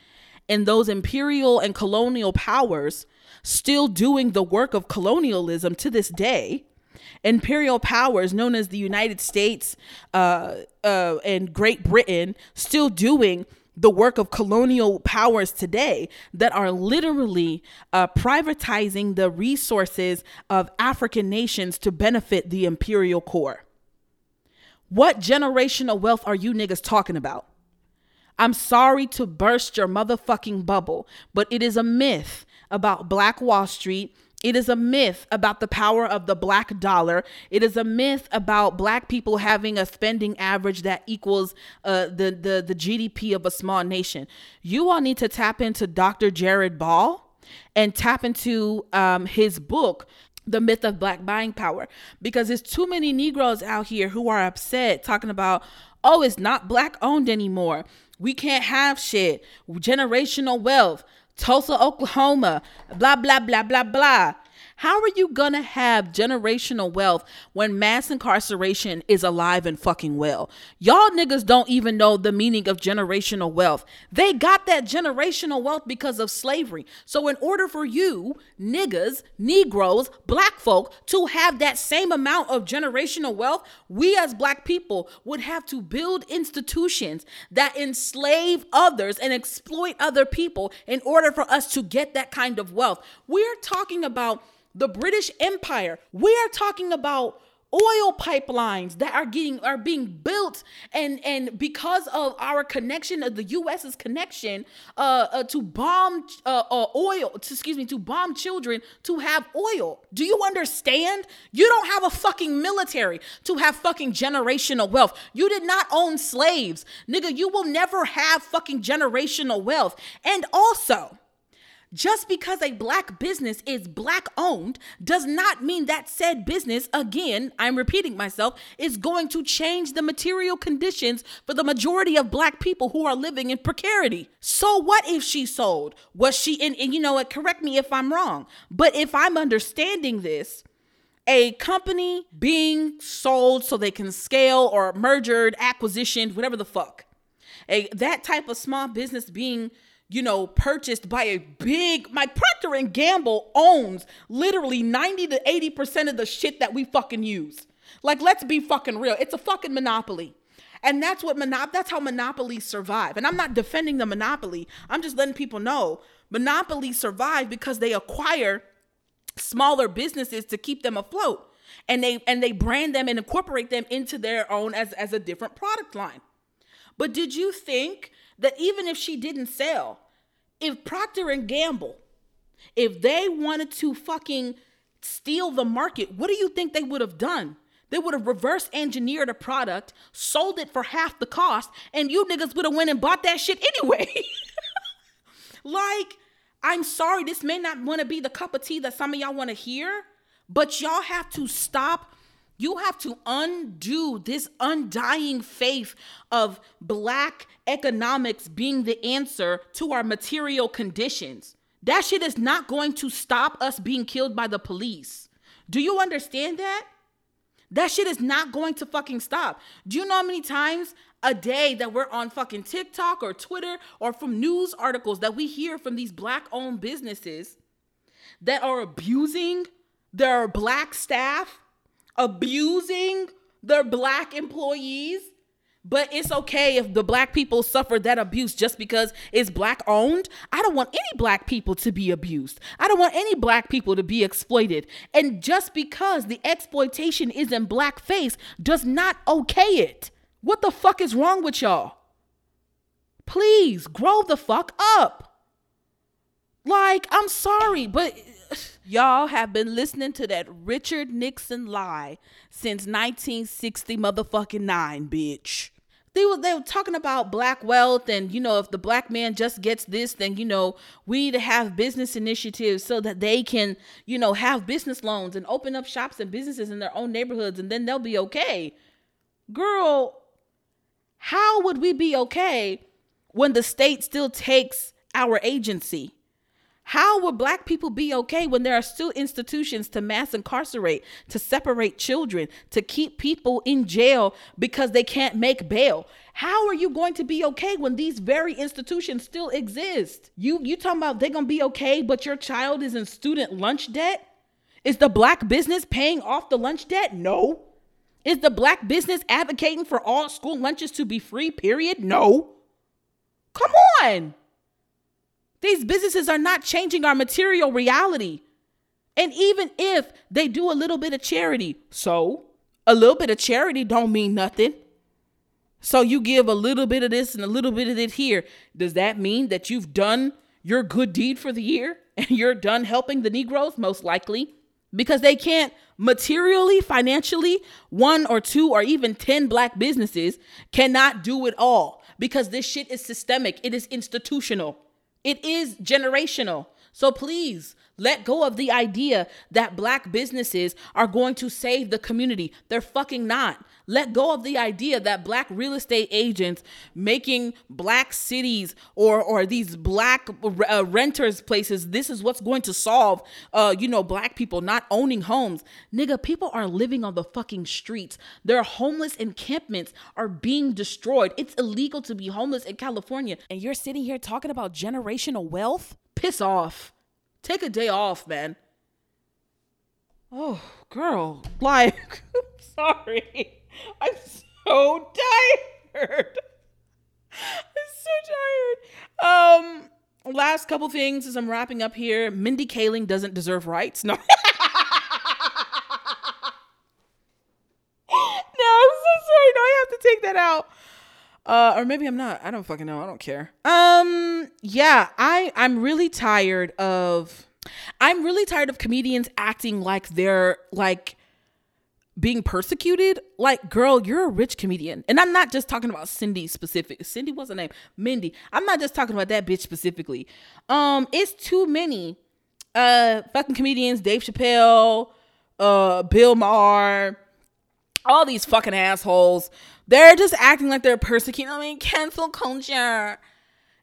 and those imperial and colonial powers still doing the work of colonialism to this day. Imperial powers known as the United States uh, uh, and Great Britain still doing the work of colonial powers today that are literally uh, privatizing the resources of African nations to benefit the imperial core. What generational wealth are you niggas talking about? I'm sorry to burst your motherfucking bubble, but it is a myth about Black Wall Street it is a myth about the power of the black dollar. It is a myth about black people having a spending average that equals uh, the, the, the GDP of a small nation. You all need to tap into Dr. Jared Ball and tap into um, his book, The Myth of Black Buying Power, because there's too many Negroes out here who are upset talking about, oh, it's not black owned anymore. We can't have shit. Generational wealth. Tulsa, Oklahoma, blah, blah, blah, blah, blah. How are you gonna have generational wealth when mass incarceration is alive and fucking well? Y'all niggas don't even know the meaning of generational wealth. They got that generational wealth because of slavery. So, in order for you, niggas, Negroes, black folk, to have that same amount of generational wealth, we as black people would have to build institutions that enslave others and exploit other people in order for us to get that kind of wealth. We're talking about the British Empire. We are talking about oil pipelines that are getting are being built and and because of our connection of the US's connection uh, uh to bomb uh, uh oil to, excuse me to bomb children to have oil. Do you understand? You don't have a fucking military to have fucking generational wealth. You did not own slaves. Nigga you will never have fucking generational wealth. And also Just because a black business is black owned does not mean that said business, again, I'm repeating myself, is going to change the material conditions for the majority of black people who are living in precarity. So what if she sold? Was she in, and you know what, correct me if I'm wrong, but if I'm understanding this, a company being sold so they can scale or mergered, acquisition, whatever the fuck. A that type of small business being you know, purchased by a big my Procter and Gamble owns literally 90 to 80% of the shit that we fucking use. Like let's be fucking real. It's a fucking monopoly. And that's what monop that's how monopolies survive. And I'm not defending the monopoly. I'm just letting people know monopolies survive because they acquire smaller businesses to keep them afloat. And they and they brand them and incorporate them into their own as as a different product line. But did you think that even if she didn't sell, if Procter and Gamble, if they wanted to fucking steal the market, what do you think they would have done? They would have reverse engineered a product, sold it for half the cost, and you niggas would have went and bought that shit anyway. [LAUGHS] like, I'm sorry, this may not want to be the cup of tea that some of y'all want to hear, but y'all have to stop you have to undo this undying faith of black economics being the answer to our material conditions. That shit is not going to stop us being killed by the police. Do you understand that? That shit is not going to fucking stop. Do you know how many times a day that we're on fucking TikTok or Twitter or from news articles that we hear from these black owned businesses that are abusing their black staff abusing their black employees but it's okay if the black people suffer that abuse just because it's black owned. I don't want any black people to be abused. I don't want any black people to be exploited. And just because the exploitation is in blackface does not okay it. What the fuck is wrong with y'all? Please grow the fuck up. Like, I'm sorry, but Y'all have been listening to that Richard Nixon lie since 1960 motherfucking nine, bitch. They were they were talking about black wealth and you know if the black man just gets this then you know we need to have business initiatives so that they can you know have business loans and open up shops and businesses in their own neighborhoods and then they'll be okay. Girl, how would we be okay when the state still takes our agency? How will black people be okay when there are still institutions to mass incarcerate, to separate children, to keep people in jail because they can't make bail? How are you going to be okay when these very institutions still exist? You you talking about they're to be okay but your child is in student lunch debt? Is the black business paying off the lunch debt? No. Is the black business advocating for all school lunches to be free? Period? No. Come on. These businesses are not changing our material reality. And even if they do a little bit of charity, so a little bit of charity don't mean nothing. So you give a little bit of this and a little bit of it here. Does that mean that you've done your good deed for the year [LAUGHS] and you're done helping the Negroes? Most likely. Because they can't materially, financially, one or two or even 10 black businesses cannot do it all because this shit is systemic, it is institutional. It is generational. So please let go of the idea that black businesses are going to save the community. They're fucking not. Let go of the idea that black real estate agents making black cities or or these black uh, renters places this is what's going to solve uh you know black people not owning homes. Nigga, people are living on the fucking streets. Their homeless encampments are being destroyed. It's illegal to be homeless in California and you're sitting here talking about generational wealth? Piss off. Take a day off, man. Oh, girl. [LAUGHS] Like, sorry. I'm so tired. I'm so tired. Um, last couple things as I'm wrapping up here. Mindy Kaling doesn't deserve rights. No. [LAUGHS] no, I'm so sorry. No, I have to take that out. Uh, or maybe I'm not. I don't fucking know. I don't care. Um, yeah, I I'm really tired of I'm really tired of comedians acting like they're like being persecuted, like, girl, you're a rich comedian. And I'm not just talking about Cindy specific. Cindy was her name? Mindy. I'm not just talking about that bitch specifically. Um, it's too many uh fucking comedians, Dave Chappelle, uh, Bill Maher, all these fucking assholes. They're just acting like they're persecuting. I mean, cancel culture.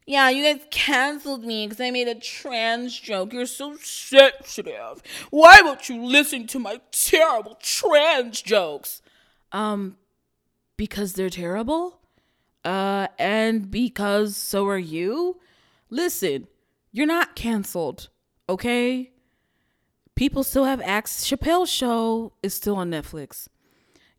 Yeah, you guys canceled me because I made a trans joke. You're so sensitive. Why won't you listen to my terrible trans jokes? Um, because they're terrible? Uh, and because so are you? Listen, you're not canceled, okay? People still have acts. Chappelle's show is still on Netflix.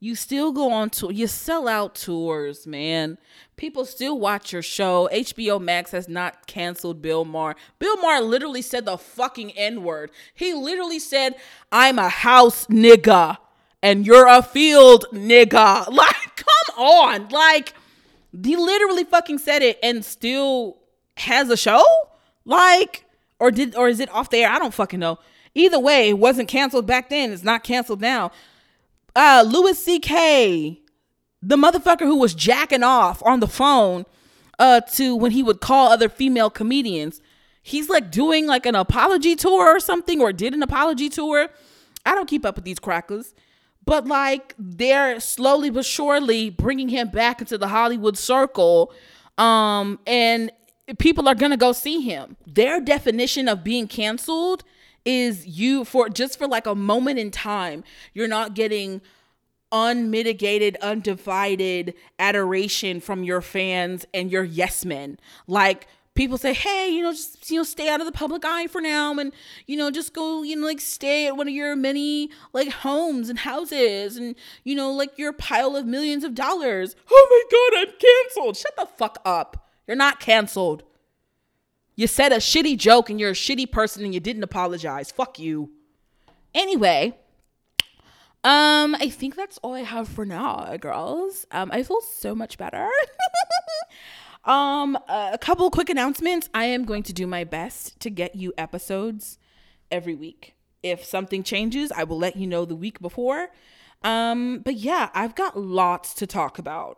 You still go on tour. You sell out tours, man. People still watch your show. HBO Max has not canceled Bill Maher. Bill Maher literally said the fucking N word. He literally said, I'm a house nigga and you're a field nigga. [LAUGHS] Like, come on. Like, he literally fucking said it and still has a show? Like, or did, or is it off the air? I don't fucking know. Either way, it wasn't canceled back then. It's not canceled now uh Louis C.K., the motherfucker who was jacking off on the phone uh to when he would call other female comedians. He's like doing like an apology tour or something or did an apology tour. I don't keep up with these crackers. But like they're slowly but surely bringing him back into the Hollywood circle um and people are to go see him. Their definition of being canceled is you for just for like a moment in time, you're not getting unmitigated, undivided adoration from your fans and your yes men. Like people say, hey, you know, just you know, stay out of the public eye for now, and you know, just go, you know, like stay at one of your many like homes and houses, and you know, like your pile of millions of dollars. Oh my god, I'm canceled. Shut the fuck up. You're not canceled. You said a shitty joke and you're a shitty person and you didn't apologize. Fuck you. Anyway, um, I think that's all I have for now, girls. Um, I feel so much better. [LAUGHS] um, a couple quick announcements. I am going to do my best to get you episodes every week. If something changes, I will let you know the week before. Um, but yeah, I've got lots to talk about,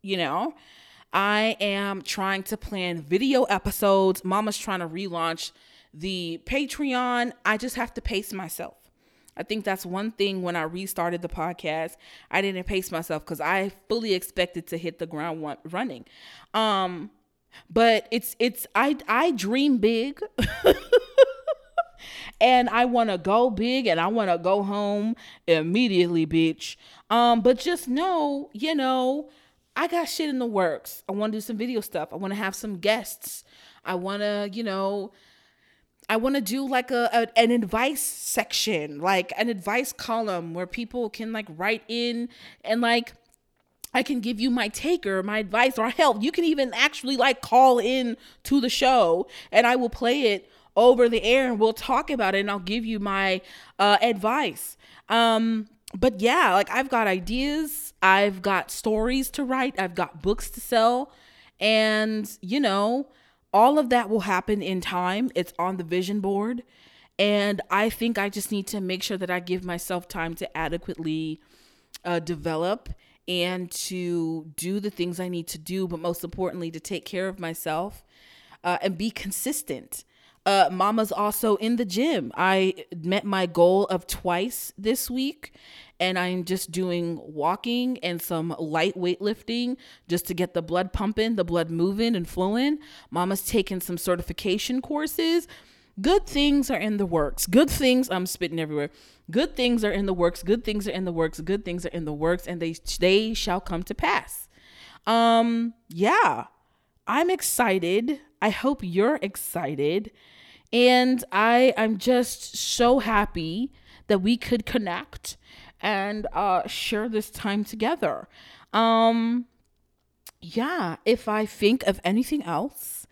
you know. I am trying to plan video episodes. Mama's trying to relaunch the Patreon. I just have to pace myself. I think that's one thing when I restarted the podcast, I didn't pace myself because I fully expected to hit the ground running. Um, but it's it's I I dream big. [LAUGHS] and I want to go big and I want to go home immediately, bitch. Um, but just know, you know, I got shit in the works. I want to do some video stuff. I want to have some guests. I want to, you know, I want to do like a, a, an advice section, like an advice column where people can like write in and like I can give you my take or my advice or help. You can even actually like call in to the show and I will play it over the air and we'll talk about it and I'll give you my uh, advice. Um, but yeah, like I've got ideas, I've got stories to write, I've got books to sell, and you know, all of that will happen in time. It's on the vision board. And I think I just need to make sure that I give myself time to adequately uh, develop and to do the things I need to do, but most importantly, to take care of myself uh, and be consistent. Uh, mama's also in the gym. I met my goal of twice this week, and I'm just doing walking and some light weightlifting just to get the blood pumping, the blood moving and flowing. Mama's taking some certification courses. Good things are in the works. Good things, I'm spitting everywhere. Good things are in the works. Good things are in the works. Good things are in the works, and they they shall come to pass. Um, yeah, I'm excited. I hope you're excited. And I I'm just so happy that we could connect and uh, share this time together. Um, yeah, if I think of anything else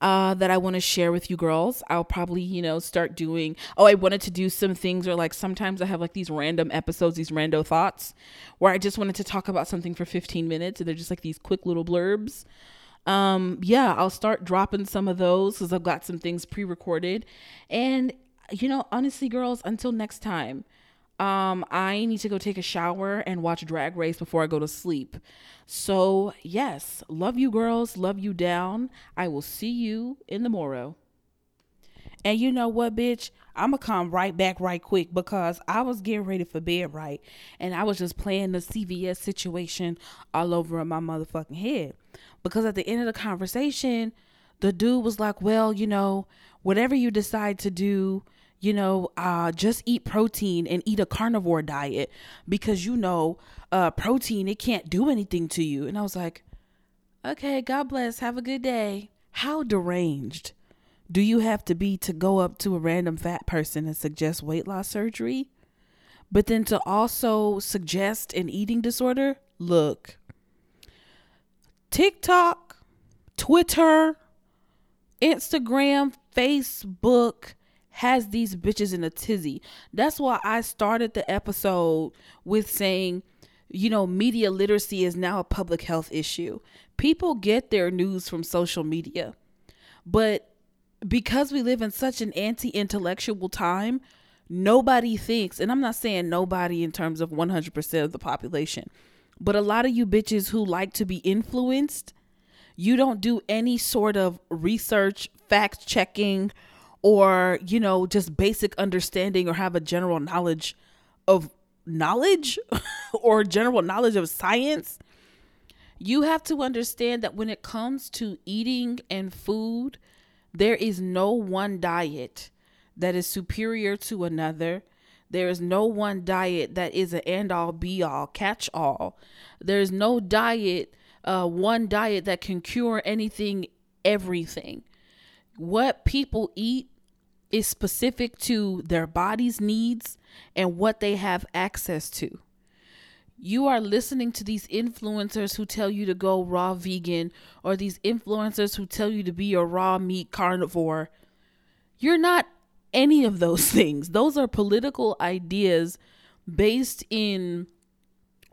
uh, that I want to share with you girls, I'll probably, you know, start doing. Oh, I wanted to do some things, or like sometimes I have like these random episodes, these rando thoughts, where I just wanted to talk about something for 15 minutes, and they're just like these quick little blurbs. Um, yeah, I'll start dropping some of those because I've got some things pre recorded. And, you know, honestly, girls, until next time, Um, I need to go take a shower and watch Drag Race before I go to sleep. So, yes, love you girls, love you down. I will see you in the morrow. And you know what, bitch? I'm gonna come right back right quick because I was getting ready for bed right and I was just playing the CVS situation all over in my motherfucking head. Because at the end of the conversation, the dude was like, Well, you know, whatever you decide to do, you know, uh, just eat protein and eat a carnivore diet because you know, uh, protein, it can't do anything to you. And I was like, Okay, God bless. Have a good day. How deranged do you have to be to go up to a random fat person and suggest weight loss surgery? But then to also suggest an eating disorder? Look, TikTok, Twitter, Instagram, Facebook has these bitches in a tizzy. That's why I started the episode with saying, you know, media literacy is now a public health issue. People get their news from social media. But because we live in such an anti intellectual time, nobody thinks, and I'm not saying nobody in terms of 100% of the population, but a lot of you bitches who like to be influenced, you don't do any sort of research, fact checking, or, you know, just basic understanding or have a general knowledge of knowledge [LAUGHS] or general knowledge of science. You have to understand that when it comes to eating and food, there is no one diet that is superior to another. There is no one diet that is an end all be all, catch all. There is no diet, uh, one diet that can cure anything, everything. What people eat is specific to their body's needs and what they have access to you are listening to these influencers who tell you to go raw vegan or these influencers who tell you to be a raw meat carnivore. You're not any of those [LAUGHS] things. Those are political ideas based in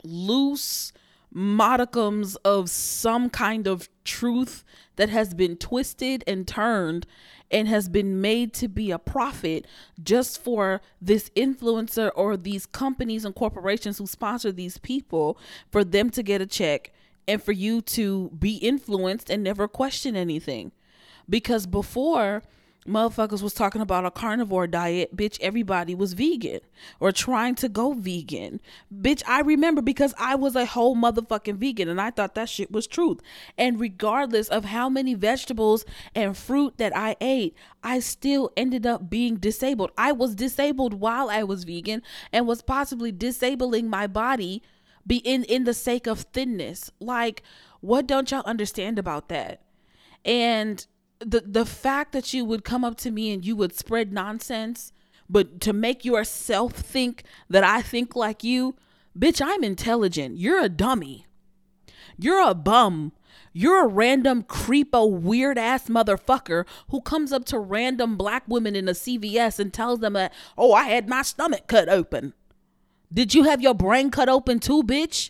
loose modicums of some kind of truth that has been twisted and turned and has been made to be a profit just for this influencer or these companies and corporations who sponsor these people for them to get a check and for you to be influenced and never question anything. Because before, motherfuckers was talking about a carnivore diet, bitch, everybody was vegan or trying to go vegan. Bitch, I remember because I was a whole motherfucking vegan and I thought that shit was truth. And regardless of how many vegetables and fruit that I ate, I still ended up being disabled. I was disabled while I was vegan and was possibly disabling my body be in in the sake of thinness. Like what don't y'all understand about that? And the the fact that you would come up to me and you would spread nonsense, but to make yourself think that I think like you, bitch, I'm intelligent. You're a dummy. You're a bum. You're a random creepo weird ass motherfucker who comes up to random black women in a CVS and tells them that, "Oh, I had my stomach cut open." Did you have your brain cut open too, bitch?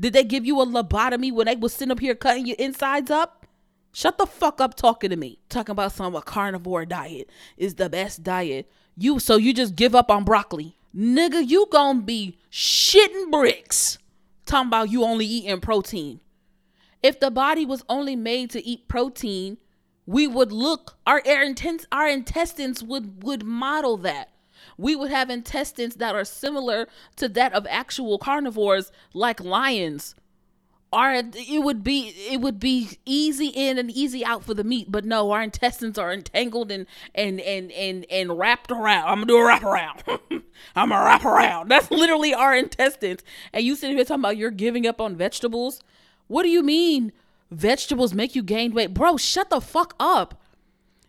Did they give you a lobotomy when they was sitting up here cutting your insides up? Shut the fuck up talking to me. Talking about some a carnivore diet is the best diet. You so you just give up on broccoli. Nigga, you gonna be shitting bricks. Talking about you only eating protein. If the body was only made to eat protein, we would look our our, intents, our intestines would would model that. We would have intestines that are similar to that of actual carnivores like lions our it would be it would be easy in and easy out for the meat but no our intestines are entangled and and and and, and wrapped around. I'm gonna do a wrap around. [LAUGHS] I'm gonna wrap around. That's literally our intestines. And you sitting here talking about you're giving up on vegetables? What do you mean vegetables make you gain weight? Bro shut the fuck up.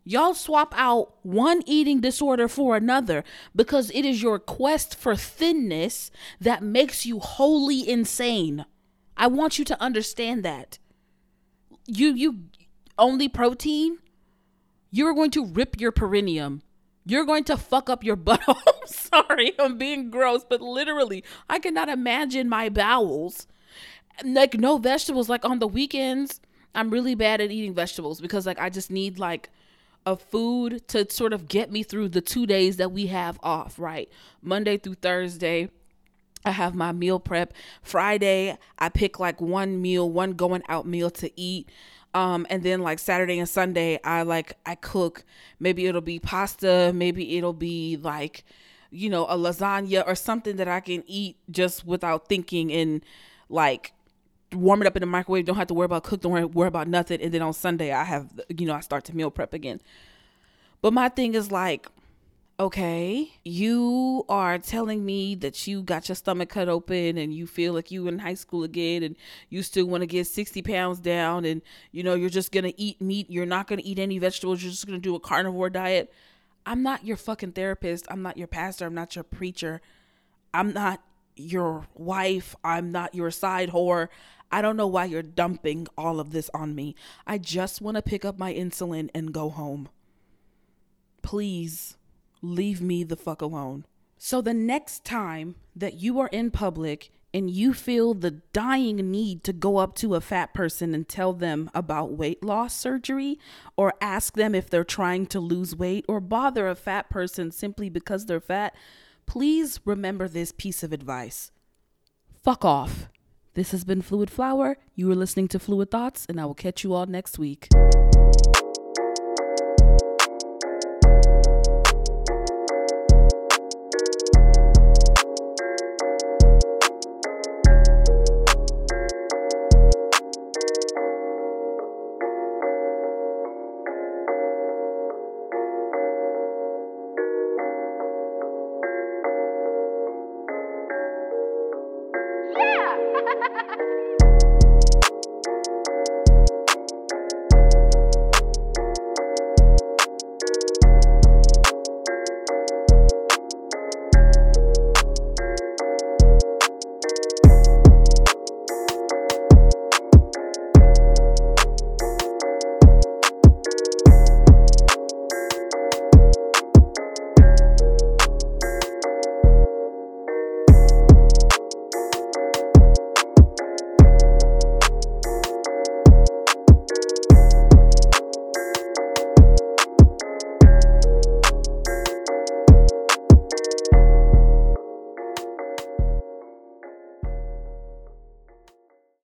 Y'all swap out one eating disorder for another because it is your quest for thinness that makes you wholly insane. I want you to understand that. You you only protein, you're going to rip your perineum. You're going to fuck up your [LAUGHS] butt. I'm [LAUGHS] sorry, I'm being gross, but literally, I cannot imagine my bowels. Like no vegetables. Like on the weekends, I'm really bad at eating vegetables because like I just need like a food to sort of get me through the two days that we have off, right? Monday through Thursday. I have my meal prep. Friday, I pick like one meal, one going out meal to eat. Um, and then like Saturday and Sunday, I like I cook. Maybe it'll be pasta, maybe it'll be like, you know, a lasagna or something that I can eat just without thinking and like warm it up in the microwave. Don't have to worry about cook. Don't worry, about nothing. And then on Sunday, I have you know I start to meal prep again. But my thing is like, okay, you are telling me that you got your stomach cut open and you feel like you in high school again and you still want to get 60 pounds down and you know you're just gonna eat meat. You're not gonna eat any vegetables. You're just gonna do a carnivore diet. I'm not your fucking therapist. I'm not your pastor. I'm not your preacher. I'm not your wife. I'm not your side whore. I don't know why you're dumping all of this on me. I just want to pick up my insulin and go home. Please leave me the fuck alone. So, the next time that you are in public and you feel the dying need to go up to a fat person and tell them about weight loss surgery, or ask them if they're trying to lose weight, or bother a fat person simply because they're fat, please remember this piece of advice fuck off. This has been Fluid Flower. You are listening to Fluid Thoughts, and I will catch you all next week.